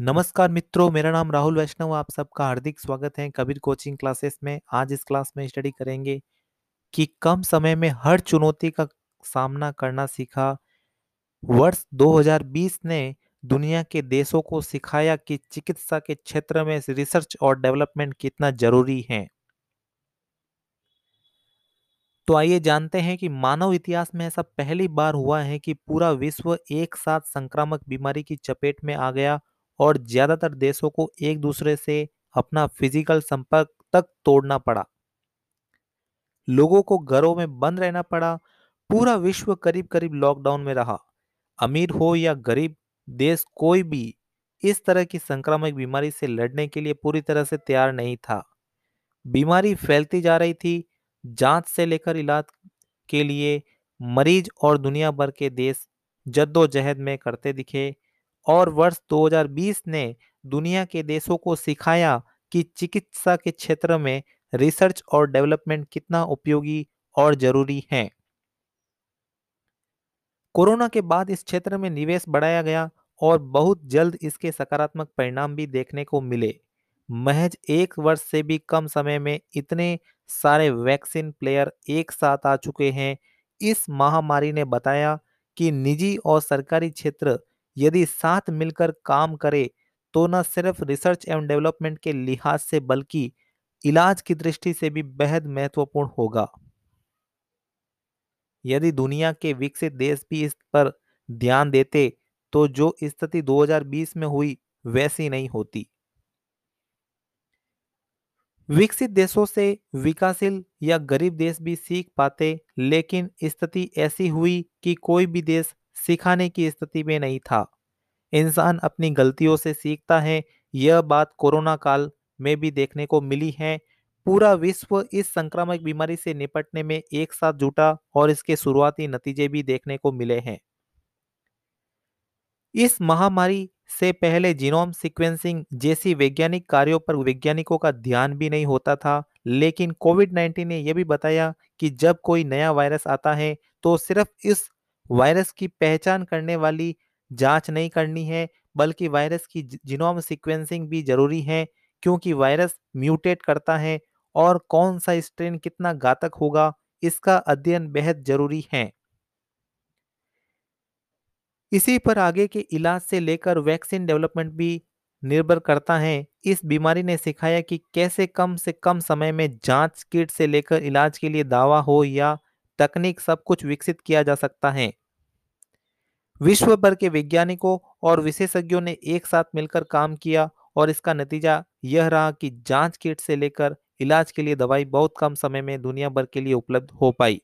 नमस्कार मित्रों, मेरा नाम राहुल वैष्णव, आप सबका हार्दिक स्वागत है कबीर कोचिंग क्लासेस में। आज इस क्लास में स्टडी करेंगे कि कम समय में हर चुनौती का सामना करना सीखा। वर्ष 2020 ने दुनिया के देशों को सिखाया कि चिकित्सा के क्षेत्र में रिसर्च और डेवलपमेंट कितना ज़रूरी है। तो आइए जानते हैं कि मानव इतिहास में ऐसा पहली बार हुआ है कि पूरा विश्व एक साथ संक्रामक बीमारी की चपेट में आ गया और ज़्यादातर देशों को एक दूसरे से अपना फ़िज़िकल संपर्क तक तोड़ना पड़ा। लोगों को घरों में बंद रहना पड़ा, पूरा विश्व करीब करीब लॉकडाउन में रहा। अमीर हो या गरीब, देश कोई भी इस तरह की संक्रामक बीमारी से लड़ने के लिए पूरी तरह से तैयार नहीं था। बीमारी फैलती जा रही थी, जाँच से लेकर इलाज के लिए मरीज़ और दुनिया भर के देश जद्दोजहद में करते दिखे और वर्ष 2020 ने दुनिया के देशों को सिखाया कि चिकित्सा के क्षेत्र में रिसर्च और डेवलपमेंट कितना उपयोगी और ज़रूरी है। कोरोना के बाद इस क्षेत्र में निवेश बढ़ाया गया और बहुत जल्द इसके सकारात्मक परिणाम भी देखने को मिले। महज एक वर्ष से भी कम समय में इतने सारे वैक्सीन प्लेयर एक साथ आ चुके हैं। इस महामारी ने बताया कि निजी और सरकारी क्षेत्र यदि साथ मिलकर काम करे तो न सिर्फ़ रिसर्च एवं डेवलपमेंट के लिहाज से बल्कि इलाज की दृष्टि से भी बेहद महत्वपूर्ण होगा। यदि दुनिया के विकसित देश भी इस पर ध्यान देते तो जो स्थिति 2020 में हुई, वैसी नहीं होती। विकसित देशों से विकासशील या गरीब देश भी सीख पाते, लेकिन स्थिति ऐसी हुई कि कोई भी देश सिखाने की स्थिति में नहीं था। इंसान अपनी गलतियों से सीखता है, यह बात कोरोना काल में भी देखने को मिली है। पूरा विश्व इस संक्रामक बीमारी से निपटने में एक साथ जुटा और इसके शुरुआती नतीजे भी देखने को मिले हैं। इस महामारी से पहले जीनोम सीक्वेंसिंग जैसी वैज्ञानिक कार्यों पर वैज्ञानिकों का ध्यान भी नहीं होता था, लेकिन कोविड 19 ने यह भी बताया कि जब कोई नया वायरस आता है तो सिर्फ़ इस वायरस की पहचान करने वाली जाँच नहीं करनी है, बल्कि वायरस की जीनोम सीक्वेंसिंग भी ज़रूरी है, क्योंकि वायरस म्यूटेट करता है और कौन सा स्ट्रेन कितना घातक होगा, इसका अध्ययन बेहद ज़रूरी है। इसी पर आगे के इलाज से लेकर वैक्सीन डेवलपमेंट भी निर्भर करता है। इस बीमारी ने सिखाया कि कैसे कम से कम समय में जाँच किट से लेकर इलाज के लिए दावा हो या तकनीक सब कुछ विकसित किया जा सकता है। विश्व भर के वैज्ञानिकों और विशेषज्ञों ने एक साथ मिलकर काम किया और इसका नतीजा यह रहा कि जाँच किट से लेकर इलाज के लिए दवाई बहुत कम समय में दुनिया भर के लिए उपलब्ध हो पाई।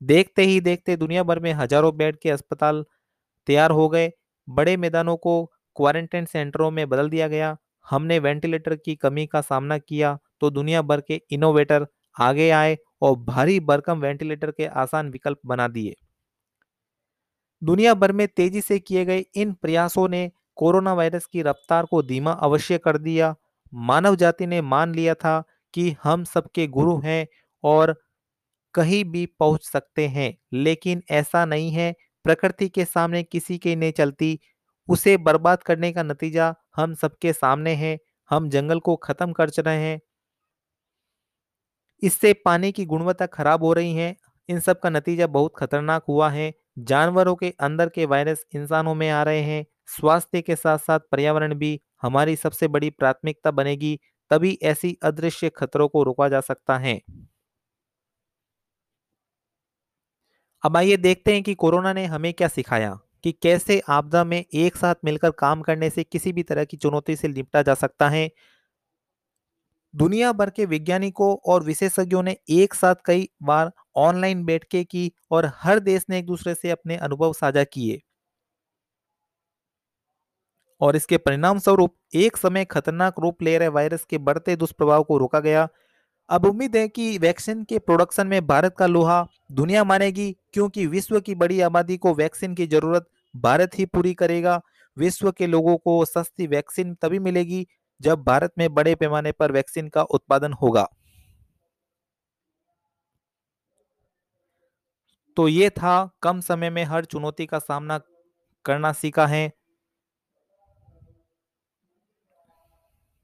देखते ही देखते दुनिया भर में हज़ारों बेड के अस्पताल तैयार हो गए। बड़े मैदानों को क्वारंटाइन सेंटरों में बदल दिया गया। हमने वेंटिलेटर की कमी का सामना किया तो दुनिया भर के इनोवेटर आगे आए और भारी भरकम वेंटिलेटर के आसान विकल्प बना दिए। दुनिया भर में तेज़ी से किए गए इन प्रयासों ने कोरोना वायरस की रफ्तार को धीमा अवश्य कर दिया। मानव जाति ने मान लिया था कि हम सबके गुरु हैं और कहीं भी पहुँच सकते हैं, लेकिन ऐसा नहीं है। प्रकृति के सामने किसी के नहीं चलती। उसे बर्बाद करने का नतीजा हम सबके सामने है। हम जंगल को खत्म कर रहे हैं। इससे पानी की गुणवत्ता खराब हो रही है। इन सब का नतीजा बहुत खतरनाक हुआ है। जानवरों के अंदर के वायरस इंसानों में आ रहे हैं। स्वास्थ्य के साथ साथ पर्यावरण भी हमारी सबसे बड़ी प्राथमिकता बनेगी, तभी ऐसी अदृश्य खतरों को रोका जा सकता है। अब आइए देखते हैं कि कोरोना ने हमें क्या सिखाया, कि कैसे आपदा में एक साथ मिलकर काम करने से किसी भी तरह की चुनौती से निपटा जा सकता है। दुनिया भर के वैज्ञानिकों और विशेषज्ञों ने एक साथ कई बार ऑनलाइन बैठकें की और हर देश ने एक दूसरे से अपने अनुभव साझा किए। और इसके परिणाम स्वरूप एक समय खतरनाक रूप ले रहे वायरस के बढ़ते दुष्प्रभाव को रोका गया। अब उम्मीद है कि वैक्सीन के प्रोडक्शन में भारत का लोहा दुनिया मानेगी, क्योंकि विश्व की बड़ी आबादी को वैक्सीन की ज़रूरत भारत ही पूरी करेगा। विश्व के लोगों को सस्ती वैक्सीन तभी मिलेगी जब भारत में बड़े पैमाने पर वैक्सीन का उत्पादन होगा। तो ये था कम समय में हर चुनौती का सामना करना सीखा है।